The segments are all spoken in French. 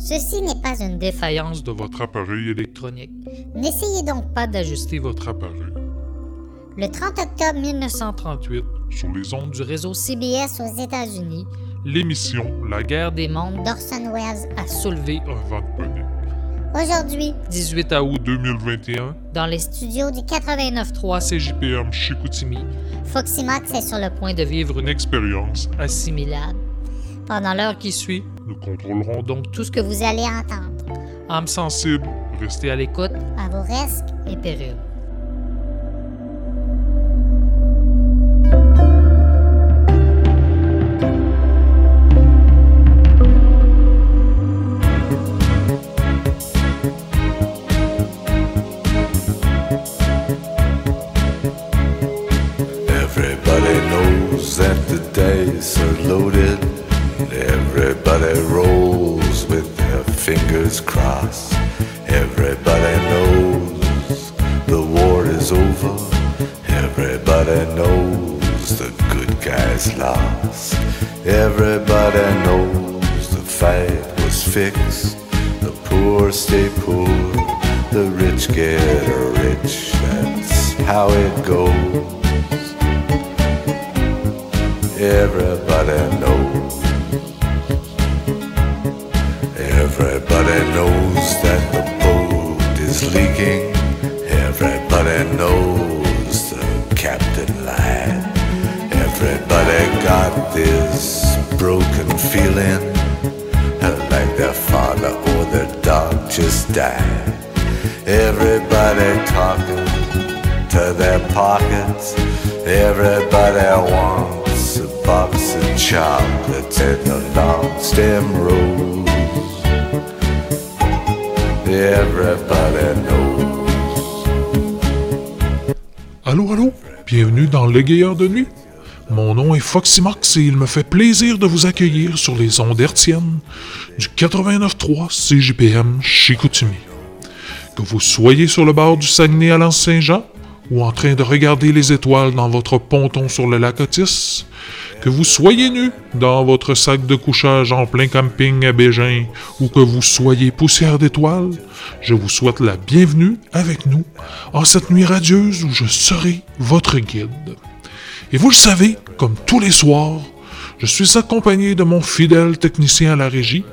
Ceci n'est pas une défaillance de votre appareil électronique. N'essayez donc pas d'ajuster votre appareil. Le 30 octobre 1938, sur les ondes du réseau CBS aux États-Unis, l'émission La guerre des mondes d'Orson Welles a soulevé un vent de panique. Aujourd'hui, 18 août 2021, dans les studios du 89.3 CJPM Chicoutimi, Foxy Max est sur le point de vivre une expérience assimilable. Pendant l'heure qui suit, nous contrôlerons donc tout ce que vous allez entendre. Âme sensible, restez à l'écoute à vos risques et périls. Fixed. The poor stay poor, the rich get rich. That's how it goes. Everybody knows. Everybody knows that the boat is leaking. Everybody knows the captain lied. Everybody got this broken feeling father or their dog just died. Everybody talking to their pockets. Everybody wants box of chocolates and the long stem rose. Everybody knows. Allô, allô, bienvenue dans l'égayeur de nuit. Mon nom est Foxy Max et il me fait plaisir de vous accueillir sur les ondes hertziennes du 89.3 CJPM Chicoutimi. Que vous soyez sur le bord du Saguenay à l'Anse-Saint-Jean ou en train de regarder les étoiles dans votre ponton sur le lac Otis, que vous soyez nu dans votre sac de couchage en plein camping à Bégin ou que vous soyez poussière d'étoiles, je vous souhaite la bienvenue avec nous en cette nuit radieuse où je serai votre guide. Et vous le savez, comme tous les soirs, je suis accompagné de mon fidèle technicien à la régie,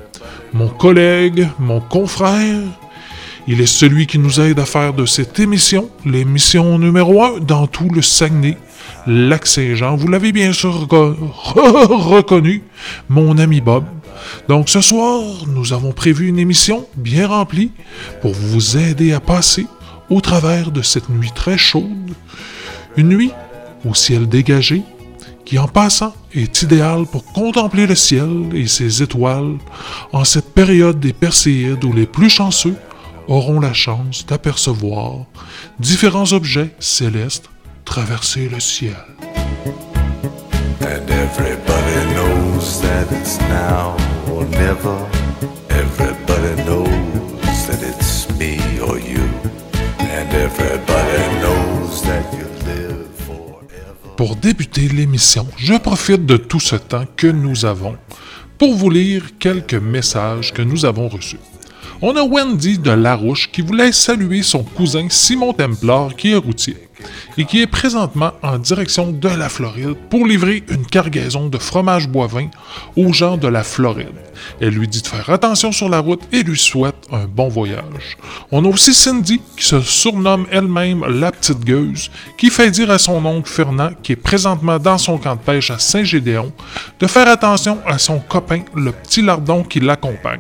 mon collègue, mon confrère. Il est celui qui nous aide à faire de cette émission l'émission numéro un dans tout le Saguenay Lac-Saint-Jean. Vous l'avez bien sûr reconnu, mon ami Bob. Donc ce soir, nous avons prévu une émission bien remplie pour vous aider à passer au travers de cette nuit très chaude. Une nuit au ciel dégagé qui en passant est idéale pour contempler le ciel et ses étoiles en cette période des Perséides où les plus chanceux auront la chance d'apercevoir différents objets célestes traverser le ciel. Pour débuter l'émission, je profite de tout ce temps que nous avons pour vous lire quelques messages que nous avons reçus. On a Wendy de Larouche qui voulait saluer son cousin Simon Templar qui est routier et qui est présentement en direction de la Floride pour livrer une cargaison de fromage boivin aux gens de la Floride. Elle lui dit de faire attention sur la route et lui souhaite un bon voyage. On a aussi Cindy, qui se surnomme elle-même la petite gueuse, qui fait dire à son oncle Fernand, qui est présentement dans son camp de pêche à Saint-Gédéon, de faire attention à son copain, le petit lardon qui l'accompagne.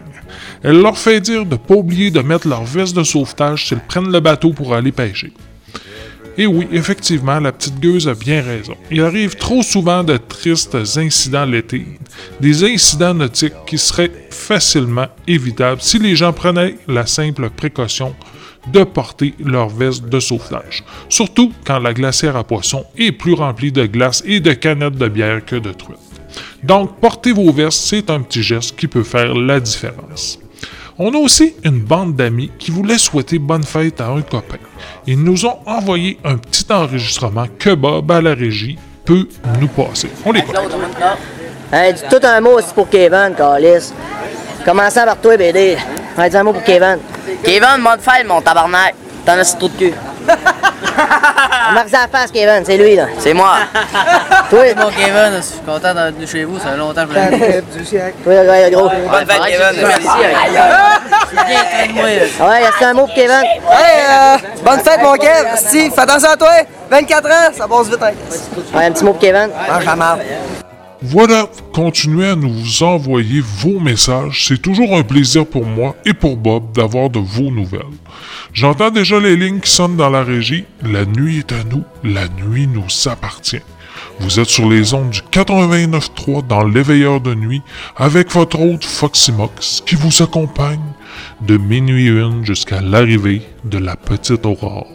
Elle leur fait dire de ne pas oublier de mettre leur veste de sauvetage s'ils prennent le bateau pour aller pêcher. Et oui, effectivement, la petite gueuse a bien raison. Il arrive trop souvent de tristes incidents l'été, des incidents nautiques qui seraient facilement évitables si les gens prenaient la simple précaution de porter leur veste de sauvetage. Surtout quand la glacière à poissons est plus remplie de glace et de canettes de bière que de truites. Donc, porter vos vestes, c'est un petit geste qui peut faire la différence. On a aussi une bande d'amis qui voulaient souhaiter bonne fête à un copain. Ils nous ont envoyé un petit enregistrement que Bob, à la régie, peut nous passer. On l'écoute. Hey, dis tout un mot aussi pour Kevin, Calis. Commençant par toi, BD. Dire un mot pour Kevin. Kevin, mode file, mon tabarnak. T'en as ce trou de cul? Marque la face, Kevin, c'est lui, là. C'est moi. Toi, Bon, Kevin, je suis content d'être venu chez vous. Ça fait longtemps que je voulais toi, ouais, gros. Bonne fête, Kevin. Merci. bien train-moi. Ouais, y a un mot pour Kevin? Hey, euh, bonne fête, mon Kev. Steve, fais attention à toi. 24 ans, ça passe vite. Hein. Ouais, un petit mot pour Kevin? Mange la marde. Voilà, continuez à nous envoyer vos messages. C'est toujours un plaisir pour moi et pour Bob d'avoir de vos nouvelles. J'entends déjà les lignes qui sonnent dans la régie. La nuit est à nous, la nuit nous appartient. Vous êtes sur les ondes du 89.3 dans l'éveilleur de nuit avec votre hôte Foxy Mox qui vous accompagne de minuit une jusqu'à l'arrivée de la petite aurore.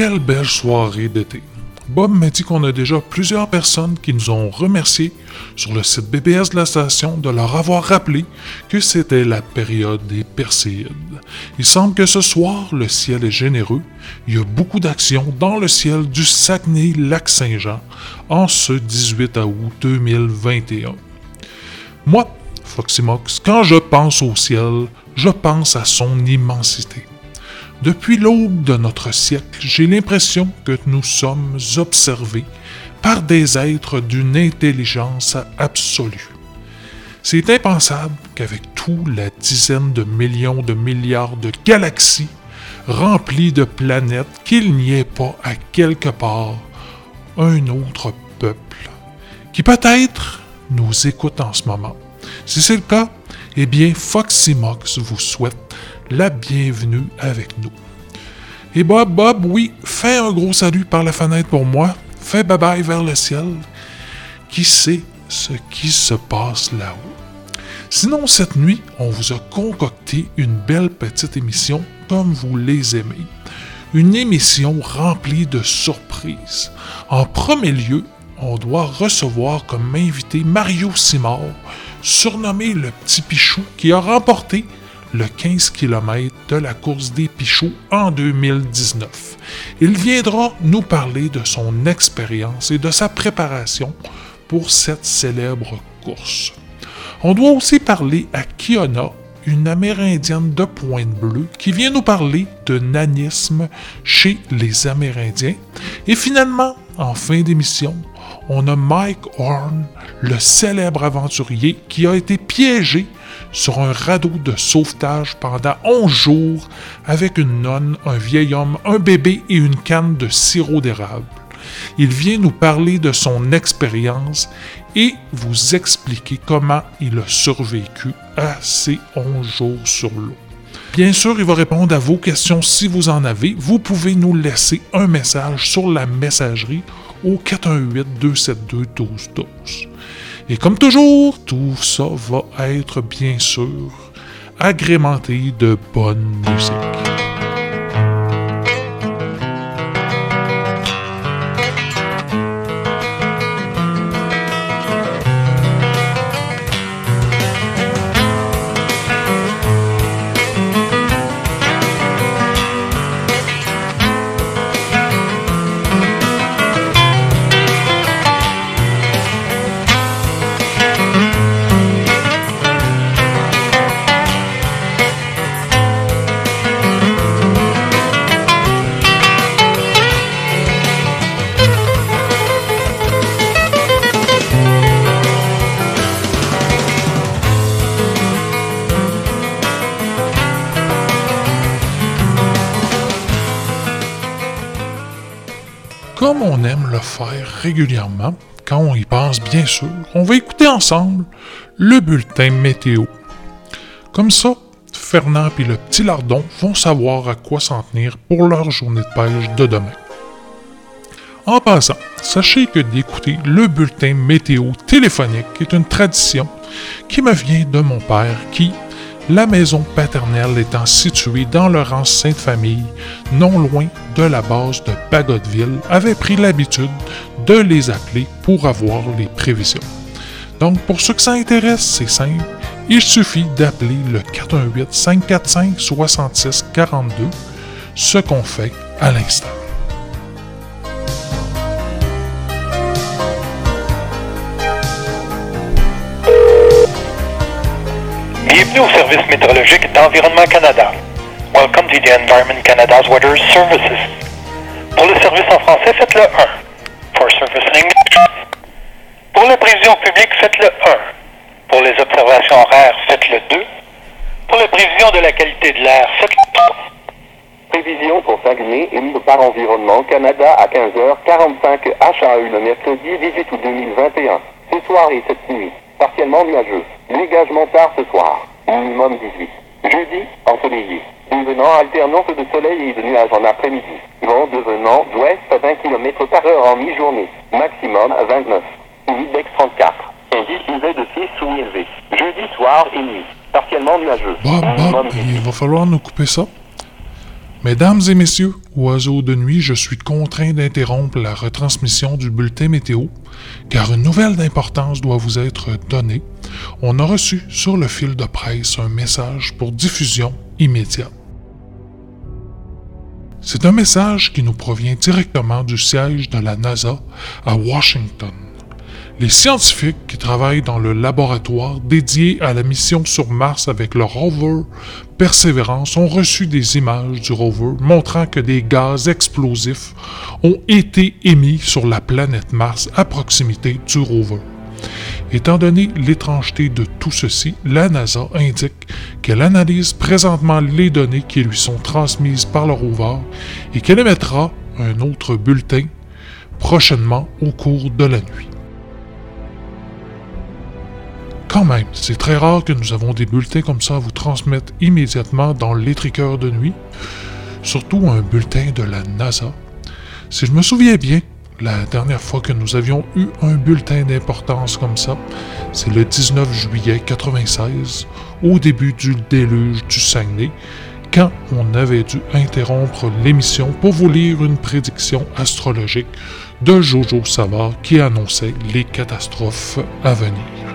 Quelle belle soirée d'été. Bob m'a dit qu'on a déjà plusieurs personnes qui nous ont remerciés sur le site BBS de la station de leur avoir rappelé que c'était la période des Perséides. Il semble que ce soir, le ciel est généreux. Il y a beaucoup d'actions dans le ciel du Saguenay-Lac-Saint-Jean en ce 18 août 2021. Moi, Foxy Mox, quand je pense au ciel, je pense à son immensité. Depuis l'aube de notre siècle, j'ai l'impression que nous sommes observés par des êtres d'une intelligence absolue. C'est impensable qu'avec tout la dizaine de millions de milliards de galaxies remplies de planètes, qu'il n'y ait pas à quelque part un autre peuple qui peut-être nous écoute en ce moment. Si c'est le cas, eh bien Foxy Mox vous souhaite la bienvenue avec nous. Et Bob, Bob, oui, fais un gros salut par la fenêtre pour moi. Fais bye-bye vers le ciel. Qui sait ce qui se passe là-haut? Sinon, cette nuit, on vous a concocté une belle petite émission comme vous les aimez. Une émission remplie de surprises. En premier lieu, on doit recevoir comme invité Mario Simard, surnommé le Petit Pichou, qui a remporté le 15 km de la course des Pichoux en 2019. Il viendra nous parler de son expérience et de sa préparation pour cette célèbre course. On doit aussi parler à Kiona, une Amérindienne de Pointe-Bleue, qui vient nous parler de nanisme chez les Amérindiens. Et finalement, en fin d'émission, on a Mike Horn, le célèbre aventurier qui a été piégé sur un radeau de sauvetage pendant 11 jours avec une nonne, un vieil homme, un bébé et une canne de sirop d'érable. Il vient nous parler de son expérience et vous expliquer comment il a survécu à ces 11 jours sur l'eau. Bien sûr, il va répondre à vos questions si vous en avez. Vous pouvez nous laisser un message sur la messagerie au 418-272-1212. Et comme toujours, tout ça va être bien sûr agrémenté de bonne musique. Régulièrement, quand on y pense bien sûr, on va écouter ensemble le bulletin météo. Comme ça, Fernand et le petit lardon vont savoir à quoi s'en tenir pour leur journée de pêche de demain. En passant, sachez que d'écouter le bulletin météo téléphonique est une tradition qui me vient de mon père qui, la maison paternelle étant située dans le rang Sainte-Famille, non loin de la base de Bagotville, avait pris l'habitude de les appeler pour avoir les prévisions. Donc, pour ceux que ça intéresse, c'est simple. Il suffit d'appeler le 418-545-6642, ce qu'on fait à l'instant. Bienvenue au service météorologique d'Environnement Canada. Welcome to the Environment Canada's Weather Services. Pour le service en français, faites le 1. For service in English. Pour les prévisions publiques, faites le 1. Pour les observations horaires, faites le 2. Pour les prévisions de la qualité de l'air, faites le 3. Prévision pour Saguenay émise par Environnement Canada à 15h45 HAE le mercredi 18 août 2021. Ce soir et cette nuit, partiellement nuageux. Dégagement tard ce soir. Minimum 18. Jeudi, ensoleillé. Devenant alternance de soleil et de nuages en après-midi. Vent devenant d'ouest à 20 km par heure en mi-journée. Maximum à 29. Index 34. Indice UV de 6 ou élevé. Jeudi soir et nuit. Partiellement nuageux. Bob, Bob, il va falloir nous couper ça. Mesdames et messieurs, oiseaux de nuit, je suis contraint d'interrompre la retransmission du bulletin météo, car une nouvelle d'importance doit vous être donnée. On a reçu sur le fil de presse un message pour diffusion immédiate. C'est un message qui nous provient directement du siège de la NASA à Washington. Les scientifiques qui travaillent dans le laboratoire dédié à la mission sur Mars avec le rover Perseverance ont reçu des images du rover montrant que des gaz explosifs ont été émis sur la planète Mars à proximité du rover. Étant donné l'étrangeté de tout ceci, la NASA indique qu'elle analyse présentement les données qui lui sont transmises par le rover et qu'elle émettra un autre bulletin prochainement au cours de la nuit. Quand même, c'est très rare que nous avons des bulletins comme ça à vous transmettre immédiatement dans l'étriqueur de nuit, surtout un bulletin de la NASA. Si je me souviens bien, la dernière fois que nous avions eu un bulletin d'importance comme ça, c'est le 19 juillet 96, au début du déluge du Saguenay, quand on avait dû interrompre l'émission pour vous lire une prédiction astrologique de Jojo Savard qui annonçait les catastrophes à venir.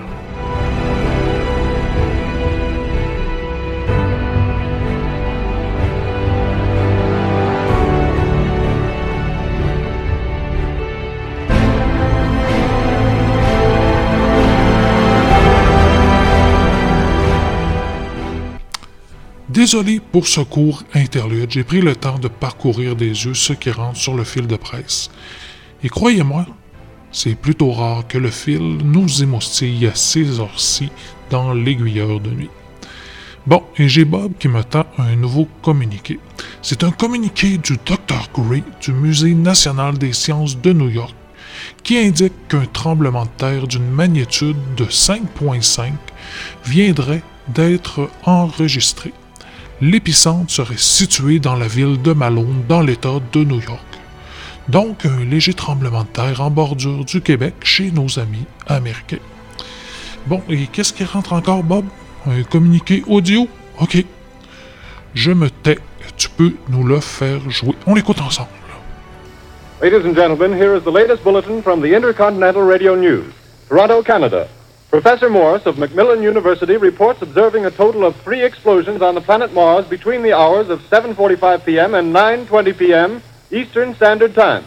Désolé pour ce court interlude, j'ai pris le temps de parcourir des yeux ce qui rentre sur le fil de presse. Et croyez-moi, c'est plutôt rare que le fil nous émoustille à ces heures-ci dans l'aiguilleur de nuit. Bon, et j'ai Bob qui me tend un nouveau communiqué. C'est un communiqué du Dr. Gray du Musée national des sciences de New York qui indique qu'un tremblement de terre d'une magnitude de 5.5 viendrait d'être enregistré l'épicentre serait situé dans la ville de Malone, dans l'État de New York. Donc, un léger tremblement de terre en bordure du Québec chez nos amis américains. Bon, et qu'est-ce qui rentre encore, Bob? Un communiqué audio? OK. Je me tais. Tu peux nous le faire jouer. On l'écoute ensemble. Ladies and gentlemen, here is the latest bulletin from the Intercontinental Radio News. Toronto, Canada. Professor Morris of Macmillan University reports observing a total of three explosions on the planet Mars between the hours of 7.45 p.m. and 9.20 p.m. Eastern Standard Time.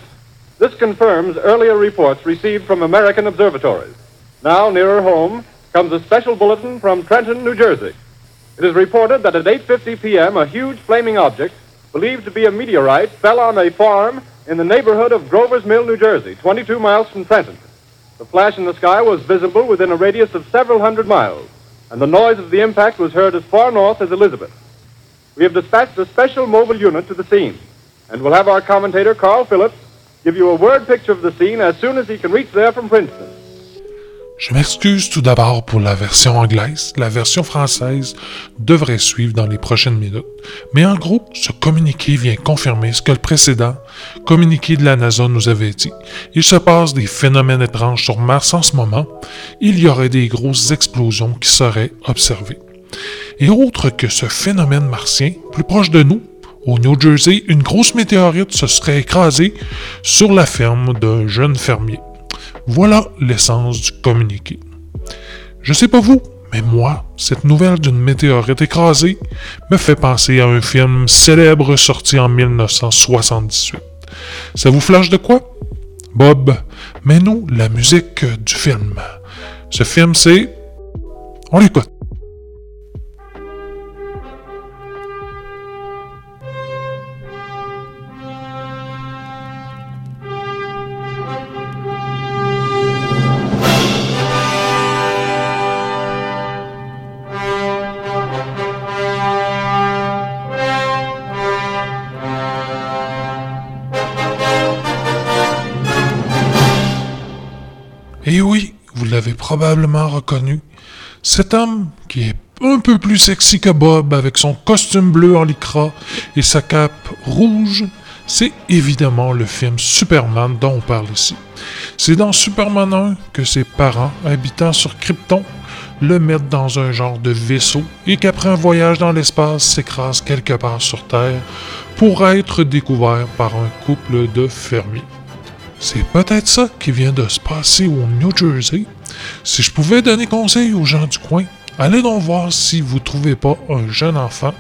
This confirms earlier reports received from American observatories. Now, nearer home, comes a special bulletin from Trenton, New Jersey. It is reported that at 8.50 p.m., a huge flaming object, believed to be a meteorite, fell on a farm in the neighborhood of Grover's Mill, New Jersey, 22 miles from Trenton. The flash in the sky was visible within a radius of several hundred miles, and the noise of the impact was heard as far north as Elizabeth. We have dispatched a special mobile unit to the scene, and we'll have our commentator, Carl Phillips, give you a word picture of the scene as soon as he can reach there from Princeton. Je m'excuse tout d'abord pour la version anglaise. La version française devrait suivre dans les prochaines minutes. Mais en gros, ce communiqué vient confirmer ce que le précédent communiqué de la NASA nous avait dit. Il se passe des phénomènes étranges sur Mars en ce moment. Il y aurait des grosses explosions qui seraient observées. Et autre que ce phénomène martien, plus proche de nous, au New Jersey, une grosse météorite se serait écrasée sur la ferme d'un jeune fermier. Voilà l'essence du communiqué. Je sais pas vous, mais moi, cette nouvelle d'une météorite écrasée me fait penser à un film célèbre sorti en 1978. Ça vous flash de quoi? Bob, mets-nous la musique du film. Ce film, c'est... On l'écoute. Probablement reconnu. Cet homme, qui est un peu plus sexy que Bob avec son costume bleu en lycra et sa cape rouge, c'est évidemment le film Superman dont on parle ici. C'est dans Superman 1 que ses parents, habitant sur Krypton, le mettent dans un genre de vaisseau et qu'après un voyage dans l'espace s'écrase quelque part sur Terre pour être découvert par un couple de fermiers. C'est peut-être ça qui vient de se passer au New Jersey. Si je pouvais donner conseil aux gens du coin, allez donc voir si vous trouvez pas un jeune enfant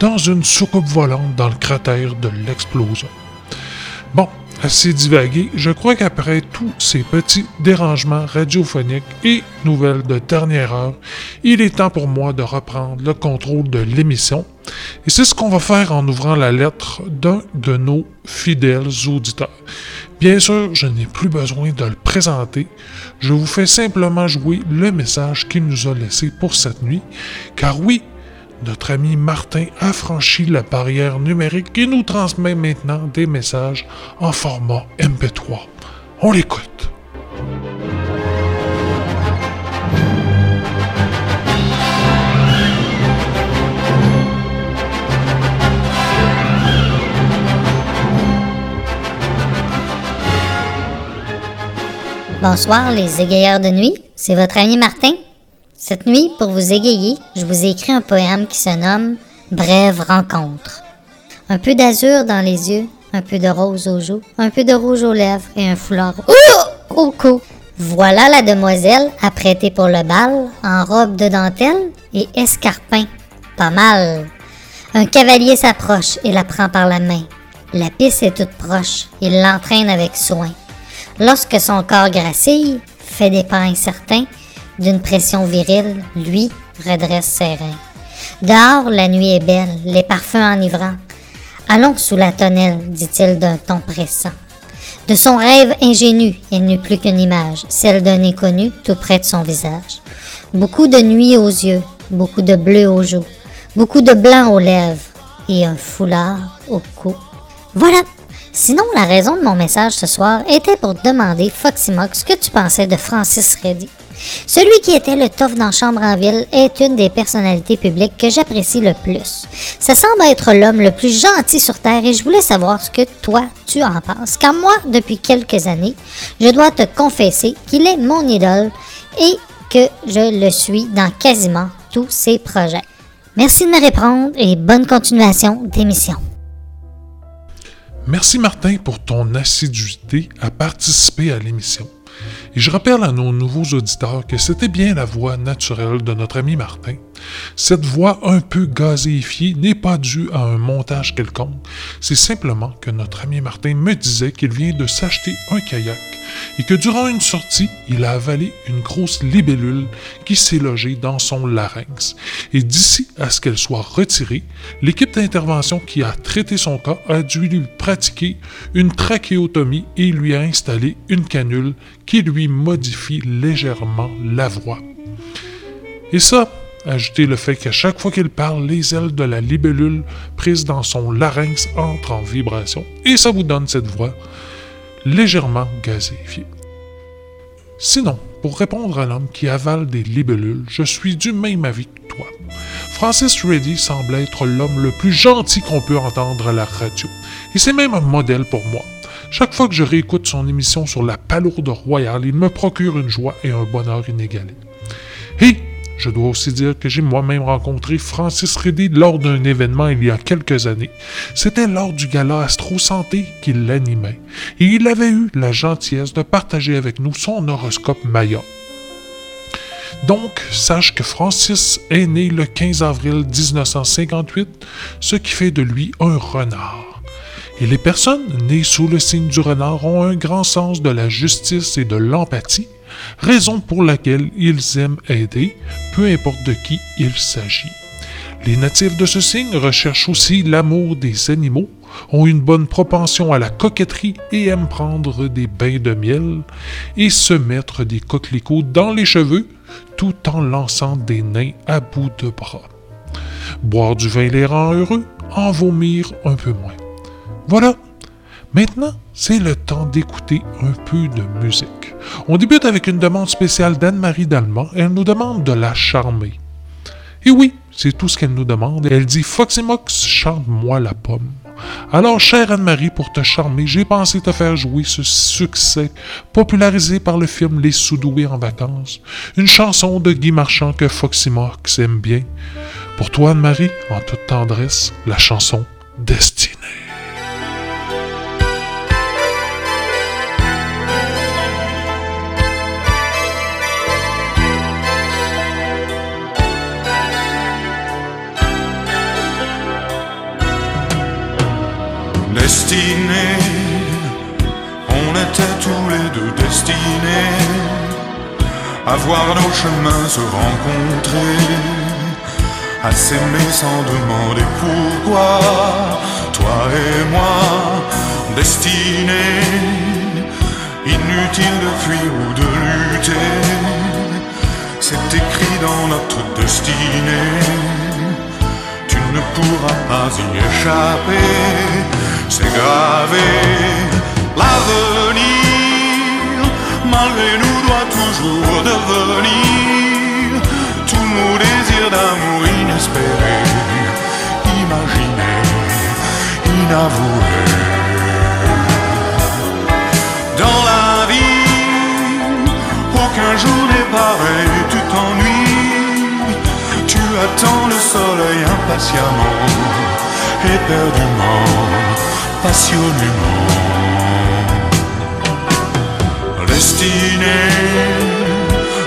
dans une soucoupe volante dans le cratère de l'explosion. Bon, assez divagué, je crois qu'après tous ces petits dérangements radiophoniques et nouvelles de dernière heure, il est temps pour moi de reprendre le contrôle de l'émission. Et c'est ce qu'on va faire en ouvrant la lettre d'un de nos fidèles auditeurs. Bien sûr, je n'ai plus besoin de le présenter. Je vous fais simplement jouer le message qu'il nous a laissé pour cette nuit. Car oui, notre ami Martin a franchi la barrière numérique et nous transmet maintenant des messages en format MP3. On l'écoute. Bonsoir les égayeurs de nuit, c'est votre ami Martin. Cette nuit, pour vous égayer, je vous ai écrit un poème qui se nomme Brève rencontre. Un peu d'azur dans les yeux, un peu de rose aux joues, un peu de rouge aux lèvres et un foulard au cou. Voilà la demoiselle apprêtée pour le bal, en robe de dentelle et escarpin. Pas mal. Un cavalier s'approche et la prend par la main. La piste est toute proche, il l'entraîne avec soin. Lorsque son corps gracille, fait des pas incertains, d'une pression virile, lui redresse ses reins. Dehors, la nuit est belle, les parfums enivrants. Allons sous la tonnelle, dit-il d'un ton pressant. De son rêve ingénu, il n'eut plus qu'une image, celle d'un inconnu tout près de son visage. Beaucoup de nuit aux yeux, beaucoup de bleu aux joues, beaucoup de blanc aux lèvres et un foulard au cou. Voilà, Sinon, la raison de mon message ce soir était pour demander, Foxy ce que tu pensais de Francis Reddy. Celui qui était le tof dans Chambre en Ville est une des personnalités publiques que j'apprécie le plus. Ça semble être l'homme le plus gentil sur Terre et je voulais savoir ce que toi tu en penses. Car moi, depuis quelques années, je dois te confesser qu'il est mon idole et que je le suis dans quasiment tous ses projets. Merci de me répondre et bonne continuation d'émission. Merci Martin pour ton assiduité à participer à l'émission. Et je rappelle à nos nouveaux auditeurs que c'était bien la voix naturelle de notre ami Martin. Cette voix un peu gazéifiée n'est pas due à un montage quelconque, c'est simplement que notre ami Martin me disait qu'il vient de s'acheter un kayak et que durant une sortie, il a avalé une grosse libellule qui s'est logée dans son larynx. Et d'ici à ce qu'elle soit retirée, l'équipe d'intervention qui a traité son cas a dû lui pratiquer une trachéotomie et lui a installé une canule qui lui modifie légèrement la voix. Et ça, Ajoutez le fait qu'à chaque fois qu'il parle, les ailes de la libellule prises dans son larynx entrent en vibration et ça vous donne cette voix légèrement gazéifiée. Sinon, pour répondre à l'homme qui avale des libellules, je suis du même avis que toi. Francis Reddy semble être l'homme le plus gentil qu'on peut entendre à la radio, et c'est même un modèle pour moi. Chaque fois que je réécoute son émission sur la palourde royale, il me procure une joie et un bonheur inégalés. Et je dois aussi dire que j'ai moi-même rencontré Francis Reddy lors d'un événement il y a quelques années. C'était lors du gala Astro Santé qu'il l'animait, et il avait eu la gentillesse de partager avec nous son horoscope Maya. Donc, sache que Francis est né le 15 avril 1958, ce qui fait de lui un renard. Et les personnes nées sous le signe du renard ont un grand sens de la justice et de l'empathie, raison pour laquelle ils aiment aider, peu importe de qui il s'agit. Les natifs de ce signe recherchent aussi l'amour des animaux, ont une bonne propension à la coquetterie et aiment prendre des bains de miel et se mettre des coquelicots dans les cheveux tout en lançant des nains à bout de bras. Boire du vin les rend heureux, en vomir un peu moins. Voilà. Maintenant, c'est le temps d'écouter un peu de musique. On débute avec une demande spéciale d'Anne-Marie Dallemand. Elle nous demande de la charmer. Et oui, c'est tout ce qu'elle nous demande. Elle dit Foxymox, chante-moi la pomme. Alors, chère Anne-Marie, pour te charmer, j'ai pensé te faire jouer ce succès popularisé par le film Les Soudoués en vacances, une chanson de Guy Marchand que Foxymox aime bien. Pour toi, Anne-Marie, en toute tendresse, la chanson destinés, on était tous les deux destinés à voir nos chemins se rencontrer, à s'aimer sans demander pourquoi, toi et moi, destinés, inutile de fuir ou de lutter, c'est écrit dans notre destinée ne pourras pas y échapper, c'est gravé, l'avenir malgré nous doit toujours devenir tous nos désirs d'amour inespérés, imaginés, inavoués. Dans la vie, aucun jour n'est pareil, attends le soleil impatiemment, éperdument, passionnément destinée.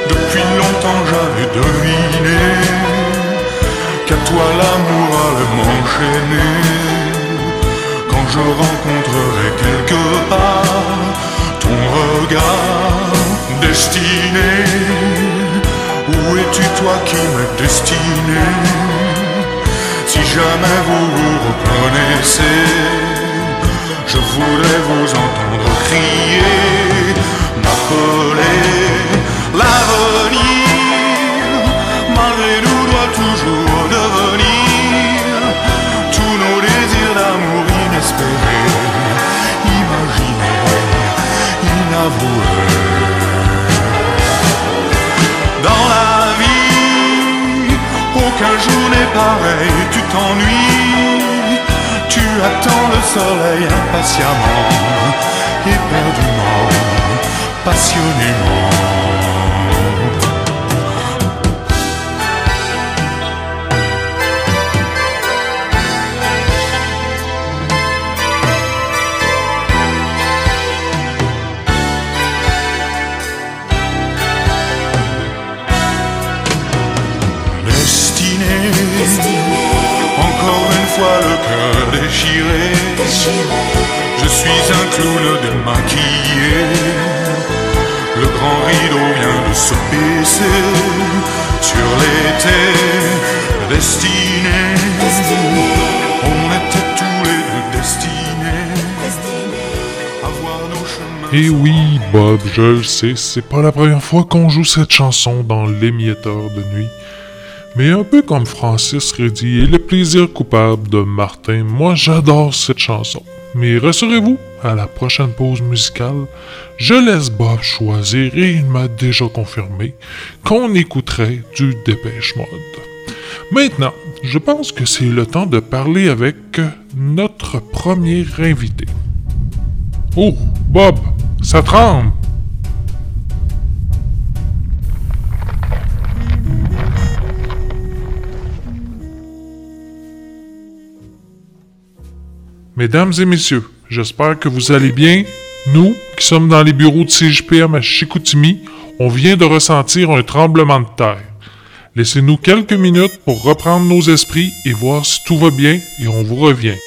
Depuis longtemps j'avais deviné qu'à toi l'amour allait m'enchaîner. Quand je rencontrerai quelque part ton regard destiné, où es-tu toi qui me destiné Si jamais vous vous reconnaissez, je voudrais vous entendre crier L'avenir, malgré nous, doit toujours devenir pareil, tu t'ennuies, tu attends le soleil impatiemment, éperdument passionnément. Suis un clown démaquillé le grand rideau vient de se baisser sur l'été destiné. On était tous les deux destinés à voir nos chemins. Et oui, Bob, je le sais, c'est pas la première fois qu'on joue cette chanson dans l'émietteur de nuit. Mais un peu comme Francis Reddy et le plaisir coupable de Martin, moi j'adore cette chanson. Mais rassurez-vous, à la prochaine pause musicale, je laisse Bob choisir et il m'a déjà confirmé qu'on écouterait du Dépêche Mode. Maintenant, je pense que c'est le temps de parler avec notre premier invité. Oh, Bob, ça tremble! Mesdames et messieurs, j'espère que vous allez bien. Nous, qui sommes dans les bureaux de CJPM à Chicoutimi, on vient de ressentir un tremblement de terre. Laissez-nous quelques minutes pour reprendre nos esprits et voir si tout va bien et on vous revient.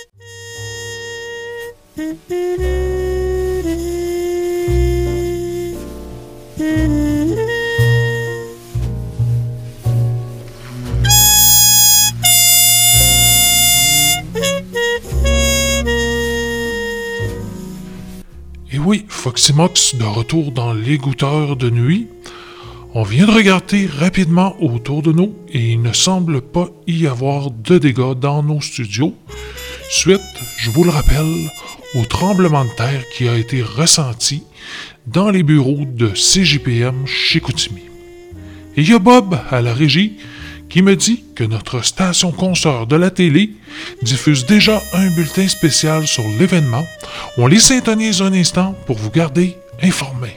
De retour dans l'égoutteur de nuit. On vient de regarder rapidement autour de nous et il ne semble pas y avoir de dégâts dans nos studios. Suite, je vous le rappelle, au tremblement de terre qui a été ressenti dans les bureaux de CJPM chez Koutimi. Et il Bob à la régie qui me dit que notre station consoeur de la télé diffuse déjà un bulletin spécial sur l'événement. On les syntonise un instant pour vous garder informés.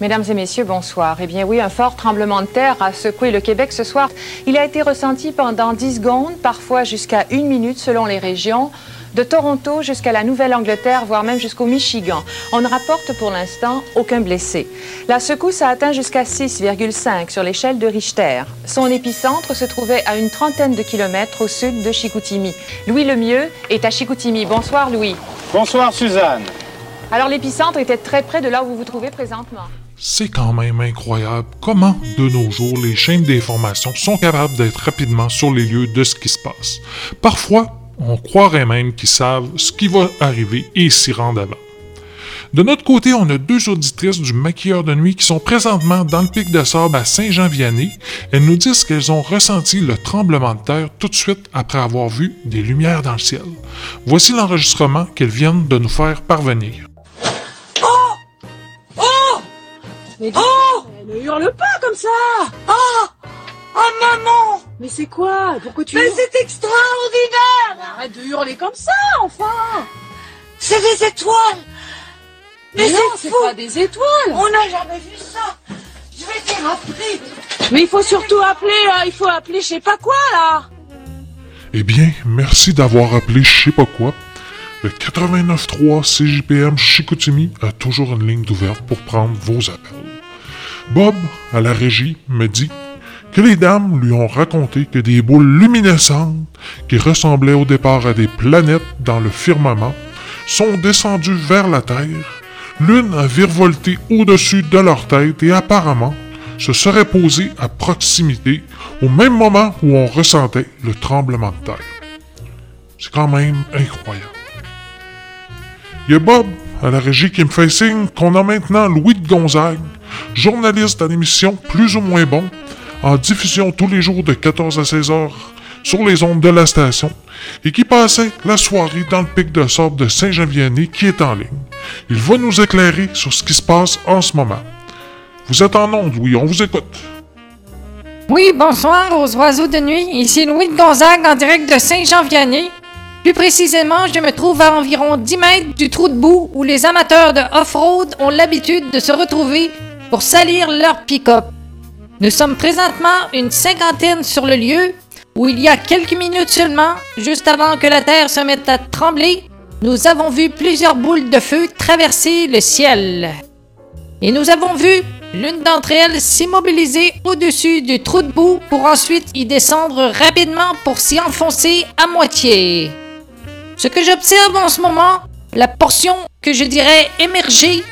Mesdames et messieurs, bonsoir. Eh bien oui, un fort tremblement de terre a secoué le Québec ce soir. Il a été ressenti pendant 10 secondes, parfois jusqu'à une minute selon les régions de Toronto jusqu'à la Nouvelle-Angleterre, voire même jusqu'au Michigan. On ne rapporte pour l'instant aucun blessé. La secousse a atteint jusqu'à 6,5 sur l'échelle de Richter. Son épicentre se trouvait à une trentaine de kilomètres au sud de Chicoutimi. Louis Lemieux est à Chicoutimi. Bonsoir Louis. Bonsoir Suzanne. Alors l'épicentre était très près de là où vous vous trouvez présentement. C'est quand même incroyable comment, de nos jours, les chaînes d'information sont capables d'être rapidement sur les lieux de ce qui se passe. Parfois, on croirait même qu'ils savent ce qui va arriver et s'y rendent avant. De notre côté, on a deux auditrices du maquilleur de nuit qui sont présentement dans le pic de sable à Saint-Jean-Vianney. Elles nous disent qu'elles ont ressenti le tremblement de terre tout de suite après avoir vu des lumières dans le ciel. Voici l'enregistrement qu'elles viennent de nous faire parvenir. Oh Oh Mais oh Ne hurle pas comme ça Oh Oh maman Mais c'est quoi? Pourquoi tu Mais c'est extraordinaire Arrête de hurler comme ça, enfin! C'est des étoiles! Mais, non, c'est pas des étoiles! On n'a jamais vu ça! Je vais te rappeler Mais il faut surtout appeler, euh, il faut appeler je sais pas quoi, là! Eh bien, merci d'avoir appelé je sais pas quoi. Le 89.3 CJPM Chicoutimi a toujours une ligne ouverte pour prendre vos appels. Bob, à la régie, me dit que les dames lui ont raconté que des boules luminescentes, qui ressemblaient au départ à des planètes dans le firmament, sont descendues vers la Terre L'une a virevolté au-dessus de leur tête et apparemment se serait posée à proximité au même moment où on ressentait le tremblement de terre. C'est quand même incroyable. Il y a Bob à la régie qui me fait signe qu'on a maintenant Louis de Gonzague, journaliste d'une émission plus ou moins bon, en diffusion tous les jours de 14 à 16 heures sur les ondes de la station et qui passait la soirée dans le pic de sable de Saint-Jean-Vianney qui est en ligne. Il va nous éclairer sur ce qui se passe en ce moment. Vous êtes en onde, oui, on vous écoute. Oui, bonsoir aux oiseaux de nuit. Ici Louis de Gonzague en direct de Saint-Jean-Vianney. Plus précisément, je me trouve à environ 10 mètres du trou de boue où les amateurs de off-road ont l'habitude de se retrouver pour salir leur pick-up. Nous sommes présentement une cinquantaine sur le lieu où il y a quelques minutes seulement, juste avant que la Terre se mette à trembler, nous avons vu plusieurs boules de feu traverser le ciel. Et nous avons vu l'une d'entre elles s'immobiliser au-dessus du trou de boue pour ensuite y descendre rapidement pour s'y enfoncer à moitié. Ce que j'observe en ce moment, la portion que je dirais émergée,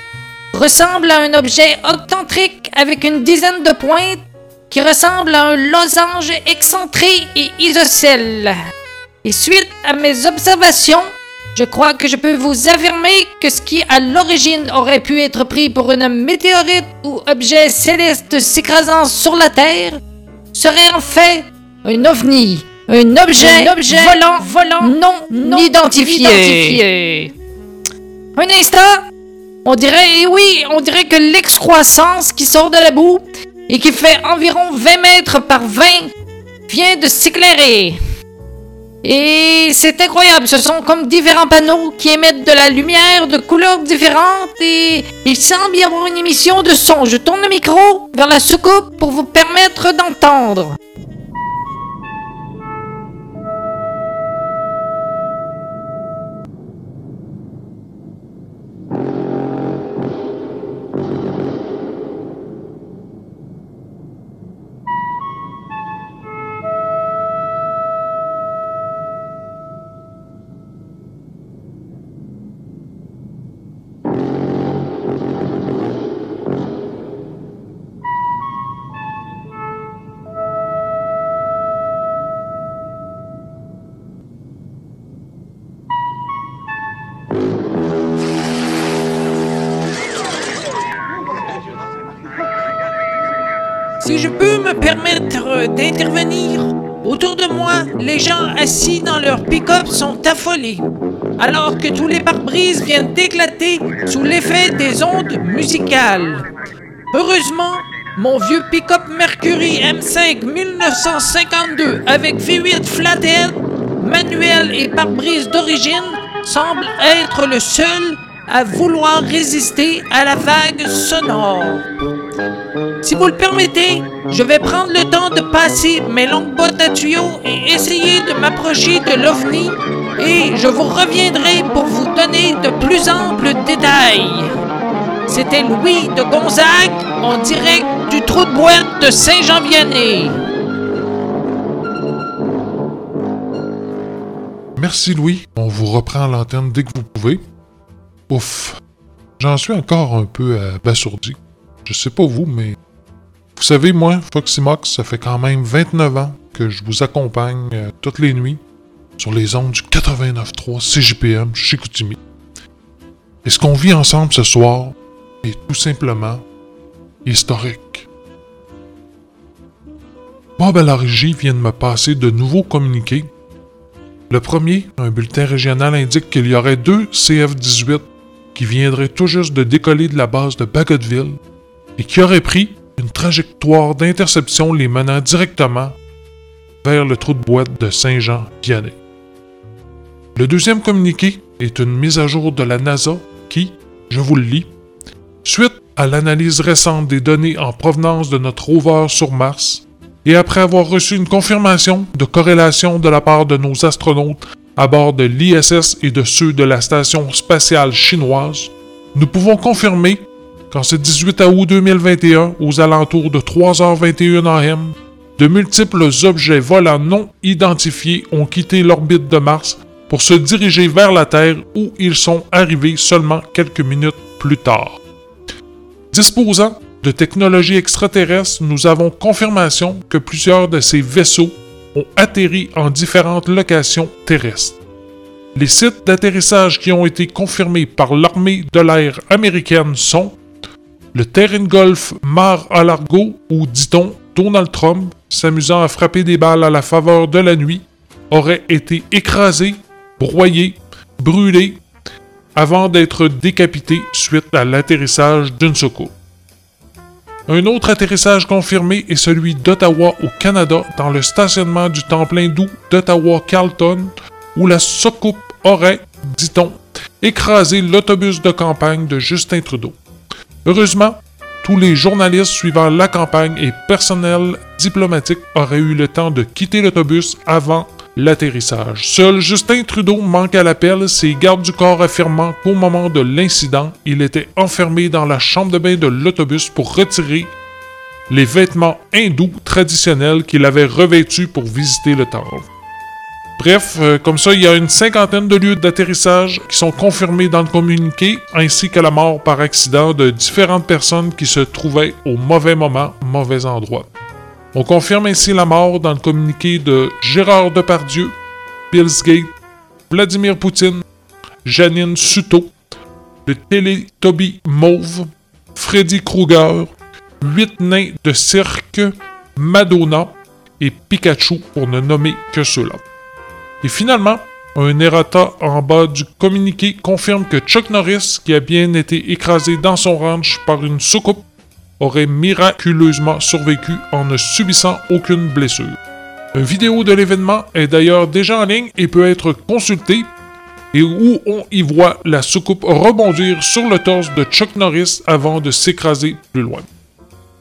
ressemble à un objet octantrique avec une dizaine de pointes qui ressemble à un losange excentré et isocèle. Et suite à mes observations, je crois que je peux vous affirmer que ce qui à l'origine aurait pu être pris pour une météorite ou objet céleste s'écrasant sur la Terre serait en fait un ovni, un objet, volant, volant non, non identifié. identifié. Un instant, on dirait, oui, on dirait que l'excroissance qui sort de la boue et qui fait environ 20 mètres par 20 vient de s'éclairer. Et c'est incroyable, ce sont comme différents panneaux qui émettent de la lumière de couleurs différentes et il semble y avoir une émission de son. Je tourne le micro vers la soucoupe pour vous permettre d'entendre. D'intervenir, autour de moi, les gens assis dans leur pick-up sont affolés, alors que tous les pare-brises viennent d'éclater sous l'effet des ondes musicales. Heureusement, mon vieux pick-up Mercury M5 1952 avec V8 flathead, manuel et pare-brise d'origine semble être le seul à vouloir résister à la vague sonore. Si vous le permettez, je vais prendre le temps de passer mes longues bottes à tuyaux et essayer de m'approcher de l'OVNI et je vous reviendrai pour vous donner de plus amples détails. C'était Louis de Gonzague en direct du trou de boîte de Saint-Jean-Vianney. Merci Louis. On vous reprend l'antenne dès que vous pouvez. Ouf. J'en suis encore un peu abasourdi. Je sais pas vous, mais vous savez, moi, Foxy Mox, ça fait quand même 29 ans que je vous accompagne euh, toutes les nuits sur les ondes du 89.3 CJPM chez Koutimi. Et ce qu'on vit ensemble ce soir est tout simplement historique. Bob à la régie vient de me passer de nouveaux communiqués. Le premier, un bulletin régional, indique qu'il y aurait deux CF-18 qui viendraient tout juste de décoller de la base de Bagotville et qui auraient pris une trajectoire d'interception les menant directement vers le trou de boîte de Saint-Jean-Vianney. Le deuxième communiqué est une mise à jour de la NASA qui, je vous le lis, suite à l'analyse récente des données en provenance de notre rover sur Mars, et après avoir reçu une confirmation de corrélation de la part de nos astronautes à bord de l'ISS et de ceux de la station spatiale chinoise, nous pouvons confirmer qu'en ce 18 août 2021, aux alentours de 3h21 AM, de multiples objets volants non identifiés ont quitté l'orbite de Mars pour se diriger vers la Terre où ils sont arrivés seulement quelques minutes plus tard. Disposant de technologies extraterrestres, nous avons confirmation que plusieurs de ces vaisseaux atterri en différentes locations terrestres. Les sites d'atterrissage qui ont été confirmés par l'armée de l'air américaine sont le terrain golf Mar-a-Largo où, dit-on, Donald Trump, s'amusant à frapper des balles à la faveur de la nuit, aurait été écrasé, broyé, brûlé, avant d'être décapité suite à l'atterrissage d'une soucoupe. Un autre atterrissage confirmé est celui d'Ottawa au Canada dans le stationnement du temple doux d'Ottawa-Carlton où la soucoupe aurait, dit-on, écrasé l'autobus de campagne de Justin Trudeau. Heureusement, tous les journalistes suivant la campagne et personnel diplomatique auraient eu le temps de quitter l'autobus avant l'atterrissage. Seul Justin Trudeau manque à l'appel, ses gardes du corps affirmant qu'au moment de l'incident, il était enfermé dans la chambre de bain de l'autobus pour retirer les vêtements hindous traditionnels qu'il avait revêtus pour visiter le temple. Bref, euh, comme ça, il y a une cinquantaine de lieux d'atterrissage qui sont confirmés dans le communiqué, ainsi que la mort par accident de différentes personnes qui se trouvaient au mauvais moment, mauvais endroit. On confirme ainsi la mort dans le communiqué de Gérard Depardieu, Bill Gates, Vladimir Poutine, Janine Suto, le Télétoby Mauve, Freddy Krueger, huit nains de cirque, Madonna et Pikachu pour ne nommer que ceux-là. Et finalement, un errata en bas du communiqué confirme que Chuck Norris, qui a bien été écrasé dans son ranch par une soucoupe, aurait miraculeusement survécu en ne subissant aucune blessure. Une vidéo de l'événement est d'ailleurs déjà en ligne et peut être consultée et où on y voit la soucoupe rebondir sur le torse de Chuck Norris avant de s'écraser plus loin.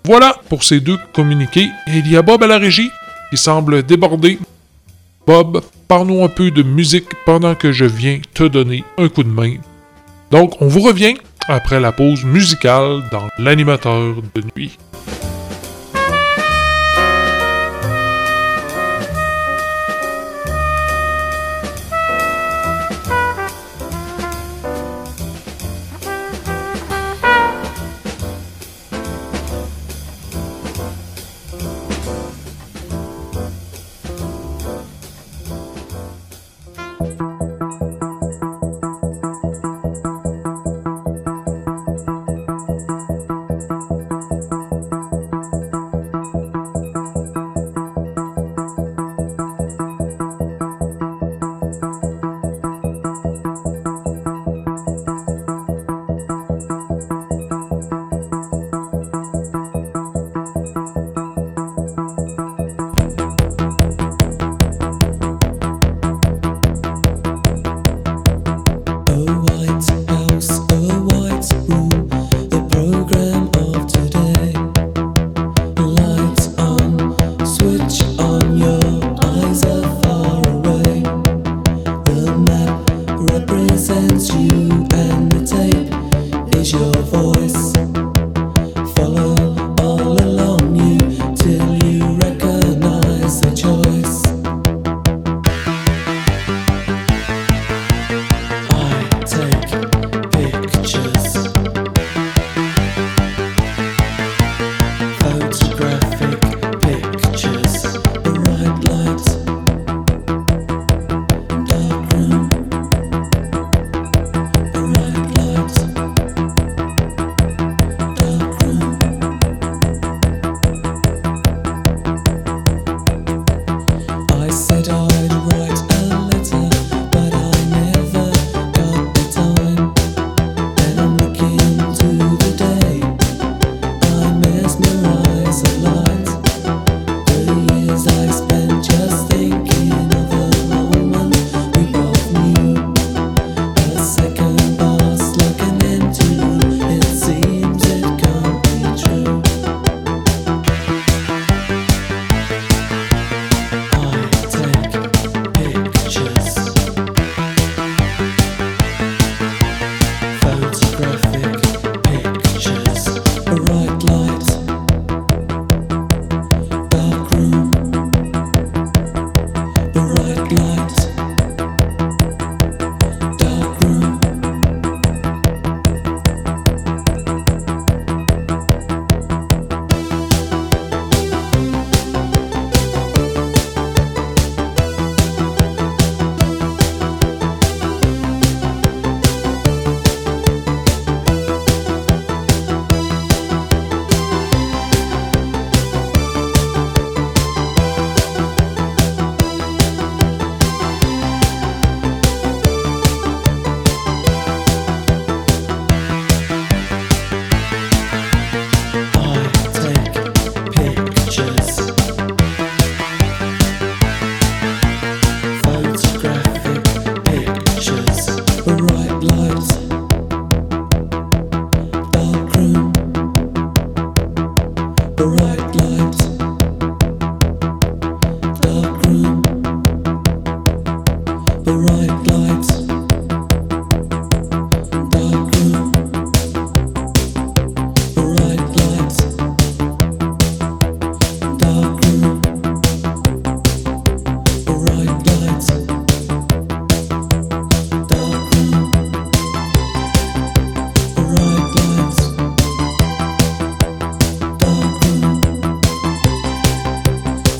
Voilà pour ces deux communiqués. Il y a Bob à la régie qui semble déborder. Bob, parle-nous un peu de musique pendant que je viens te donner un coup de main. Donc, on vous revient après la pause musicale dans l'animateur de nuit.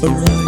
Alright.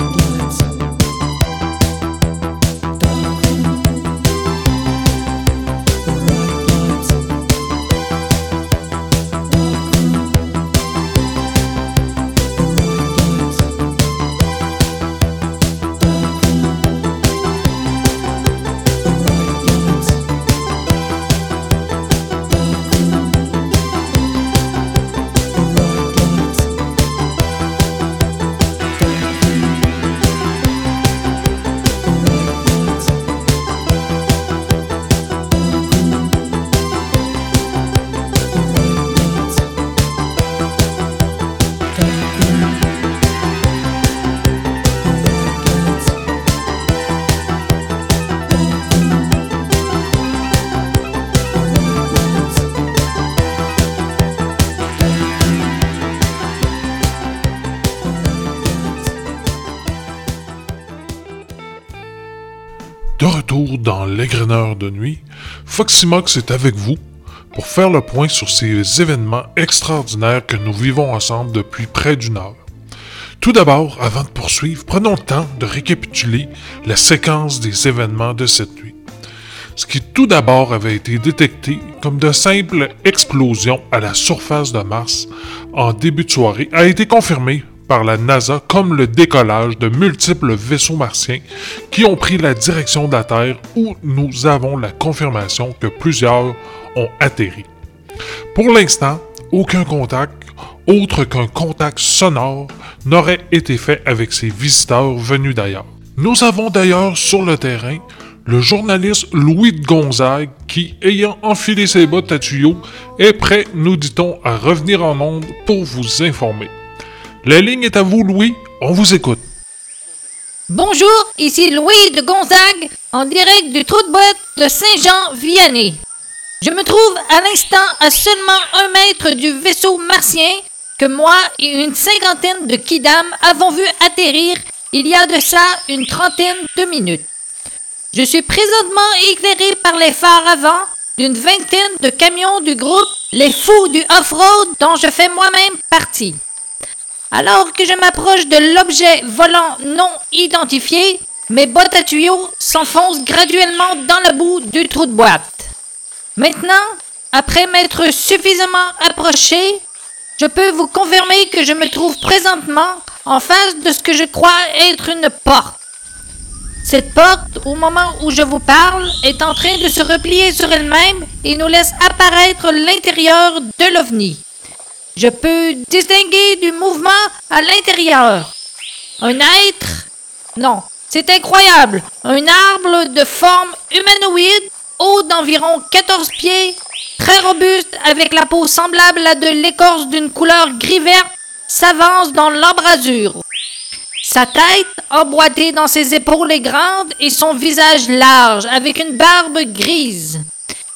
Dans l'égreneur de nuit, Foxymox est avec vous pour faire le point sur ces événements extraordinaires que nous vivons ensemble depuis près d'une heure. Tout d'abord, avant de poursuivre, prenons le temps de récapituler la séquence des événements de cette nuit. Ce qui tout d'abord avait été détecté comme de simples explosions à la surface de Mars en début de soirée a été confirmé par la NASA comme le décollage de multiples vaisseaux martiens qui ont pris la direction de la Terre où nous avons la confirmation que plusieurs ont atterri. Pour l'instant, aucun contact, autre qu'un contact sonore, n'aurait été fait avec ces visiteurs venus d'ailleurs. Nous avons d'ailleurs sur le terrain le journaliste Louis de Gonzague qui, ayant enfilé ses bottes à tuyaux, est prêt, nous dit-on, à revenir en ondes pour vous informer. La ligne est à vous, Louis. On vous écoute. Bonjour, ici Louis de Gonzague, en direct du trou de boîte de Saint-Jean-Vianney. Je me trouve à l'instant à seulement un mètre du vaisseau martien que moi et une cinquantaine de kidam avons vu atterrir il y a de ça une trentaine de minutes. Je suis présentement éclairé par les phares avant d'une vingtaine de camions du groupe Les Fous du Off-Road dont je fais moi-même partie. Alors que je m'approche de l'objet volant non identifié, mes bottes à tuyaux s'enfoncent graduellement dans le bout du trou de boîte. Maintenant, après m'être suffisamment approché, je peux vous confirmer que je me trouve présentement en face de ce que je crois être une porte. Cette porte, au moment où je vous parle, est en train de se replier sur elle-même et nous laisse apparaître l'intérieur de l'OVNI. Je peux distinguer du mouvement à l'intérieur. Un être Non, c'est incroyable. Un arbre de forme humanoïde, haut d'environ 14 pieds, très robuste, avec la peau semblable à de l'écorce d'une couleur gris-vert, s'avance dans l'embrasure. Sa tête, emboîtée dans ses épaules, est grande et son visage large, avec une barbe grise.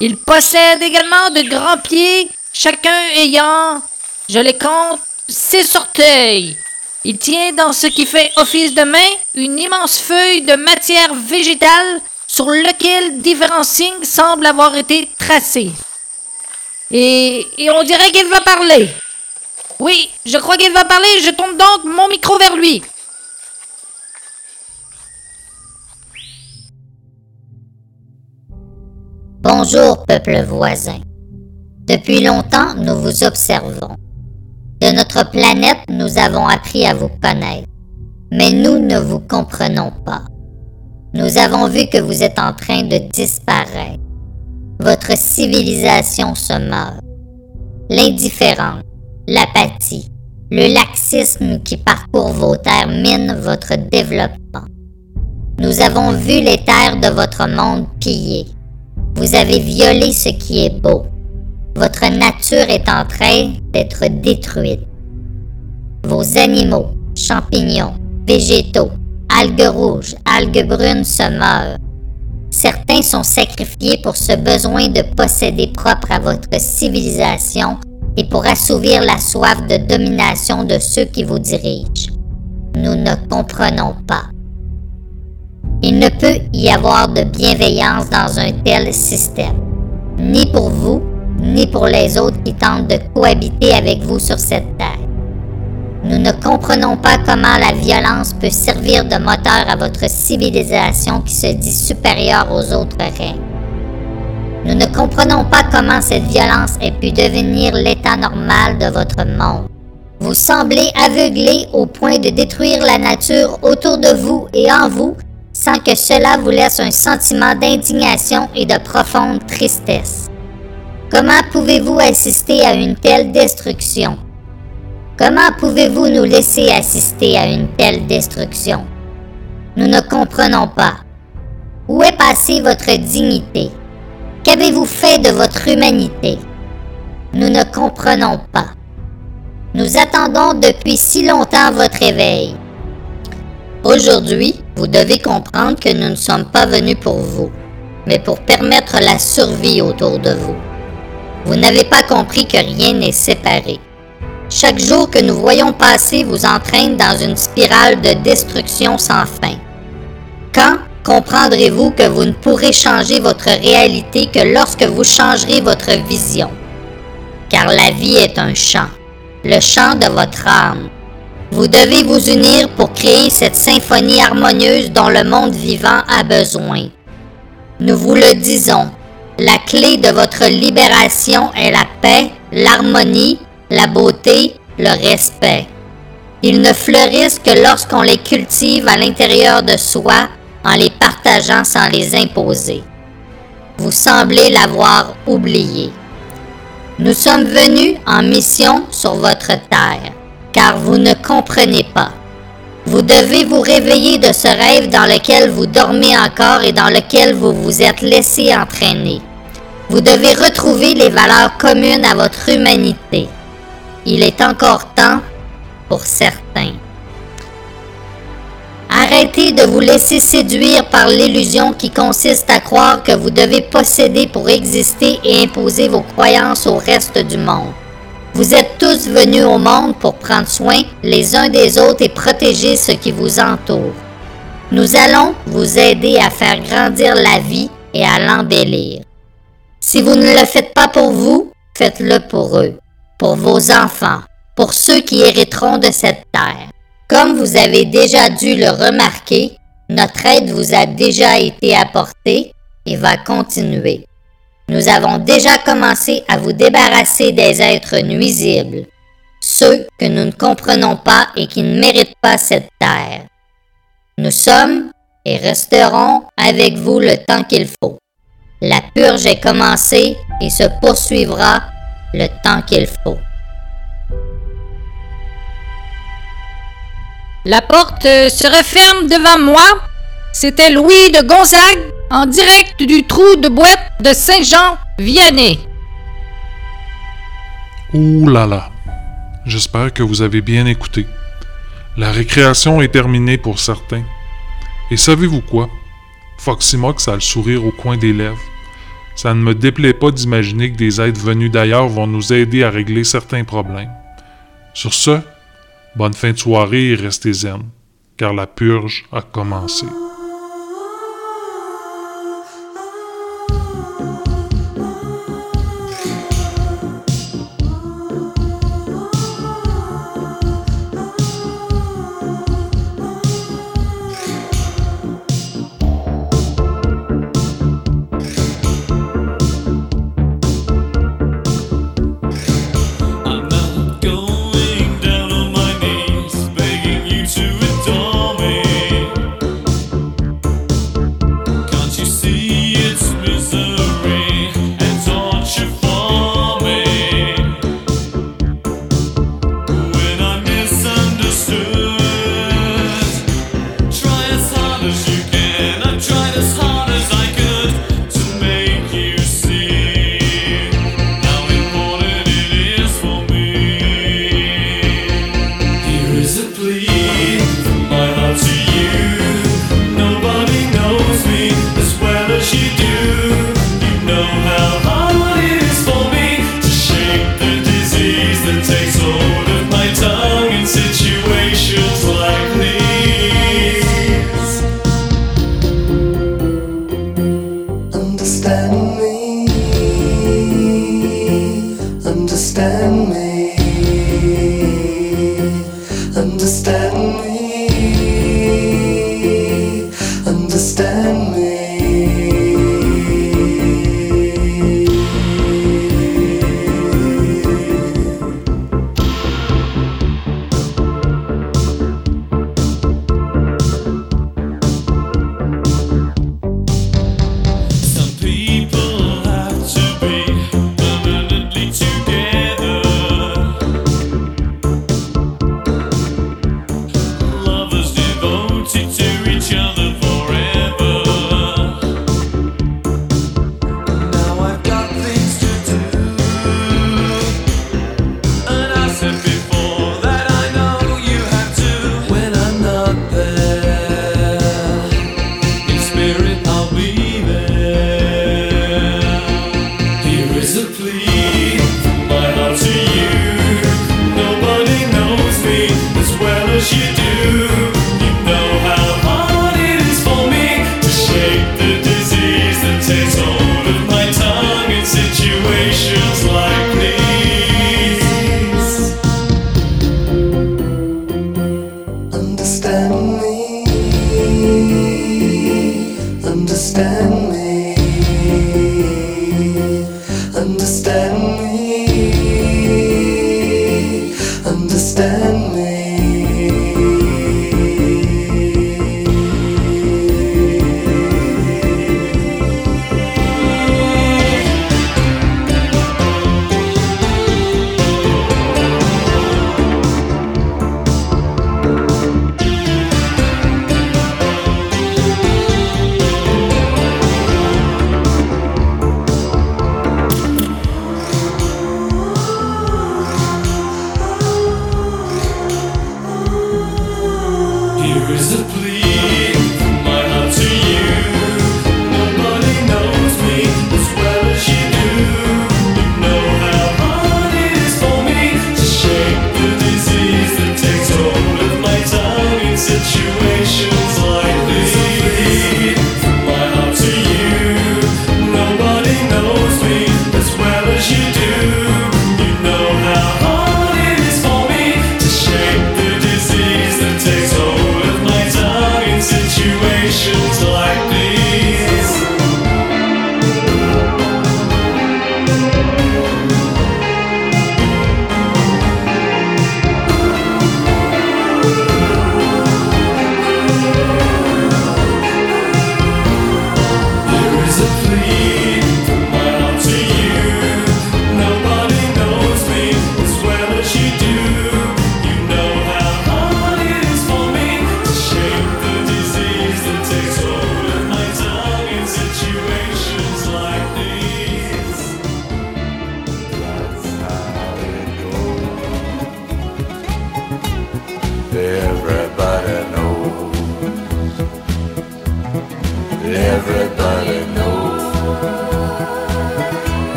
Il possède également de grands pieds, chacun ayant, je les compte, six orteils. Il tient dans ce qui fait office de main une immense feuille de matière végétale sur laquelle différents signes semblent avoir été tracés. Et, et on dirait qu'il va parler. Oui, je crois qu'il va parler, je tourne donc mon micro vers lui. Bonjour, peuple voisin. Depuis longtemps, nous vous observons. De notre planète, nous avons appris à vous connaître. Mais nous ne vous comprenons pas. Nous avons vu que vous êtes en train de disparaître. Votre civilisation se meurt. L'indifférence, l'apathie, le laxisme qui parcourt vos terres mine votre développement. Nous avons vu les terres de votre monde pillées. Vous avez violé ce qui est beau. Votre nature est en train d'être détruite. Vos animaux, champignons, végétaux, algues rouges, algues brunes se meurent. Certains sont sacrifiés pour ce besoin de posséder propre à votre civilisation et pour assouvir la soif de domination de ceux qui vous dirigent. Nous ne comprenons pas. Il ne peut y avoir de bienveillance dans un tel système, ni pour vous, ni pour les autres qui tentent de cohabiter avec vous sur cette terre. Nous ne comprenons pas comment la violence peut servir de moteur à votre civilisation qui se dit supérieure aux autres règnes. Nous ne comprenons pas comment cette violence ait pu devenir l'état normal de votre monde. Vous semblez aveuglé au point de détruire la nature autour de vous et en vous sans que cela vous laisse un sentiment d'indignation et de profonde tristesse. Comment pouvez-vous assister à une telle destruction? Comment pouvez-vous nous laisser assister à une telle destruction? Nous ne comprenons pas. Où est passée votre dignité? Qu'avez-vous fait de votre humanité? Nous ne comprenons pas. Nous attendons depuis si longtemps votre éveil. Aujourd'hui, vous devez comprendre que nous ne sommes pas venus pour vous, mais pour permettre la survie autour de vous. Vous n'avez pas compris que rien n'est séparé. Chaque jour que nous voyons passer vous entraîne dans une spirale de destruction sans fin. Quand comprendrez-vous que vous ne pourrez changer votre réalité que lorsque vous changerez votre vision? Car la vie est un chant, le chant de votre âme. Vous devez vous unir pour créer cette symphonie harmonieuse dont le monde vivant a besoin. Nous vous le disons, la clé de votre libération est la paix, l'harmonie, la beauté, le respect. Ils ne fleurissent que lorsqu'on les cultive à l'intérieur de soi en les partageant sans les imposer. Vous semblez l'avoir oublié. Nous sommes venus en mission sur votre terre, car vous ne comprenez pas. Vous devez vous réveiller de ce rêve dans lequel vous dormez encore et dans lequel vous vous êtes laissé entraîner. Vous devez retrouver les valeurs communes à votre humanité. Il est encore temps pour certains. Arrêtez de vous laisser séduire par l'illusion qui consiste à croire que vous devez posséder pour exister et imposer vos croyances au reste du monde. Tous venus au monde pour prendre soin les uns des autres et protéger ce qui vous entoure. Nous allons vous aider à faire grandir la vie et à l'embellir. Si vous ne le faites pas pour vous, faites-le pour eux pour vos enfants, pour ceux qui hériteront de cette terre. Comme vous avez déjà dû le remarquer, notre aide vous a déjà été apportée et va continuer. Nous avons déjà commencé à vous débarrasser des êtres nuisibles, ceux que nous ne comprenons pas et qui ne méritent pas cette terre. Nous sommes et resterons avec vous le temps qu'il faut. La purge est commencée et se poursuivra le temps qu'il faut. La porte se referme devant moi. C'était Louis de Gonzague en direct du trou de boîte de Saint-Jean-Vianney. Ouh là là. J'espère que vous avez bien écouté. La récréation est terminée pour certains. Et savez-vous quoi? Foxy Mox a le sourire au coin des lèvres. Ça ne me déplaît pas d'imaginer que des êtres venus d'ailleurs vont nous aider à régler certains problèmes. Sur ce, bonne fin de soirée et restez zen, car la purge a commencé.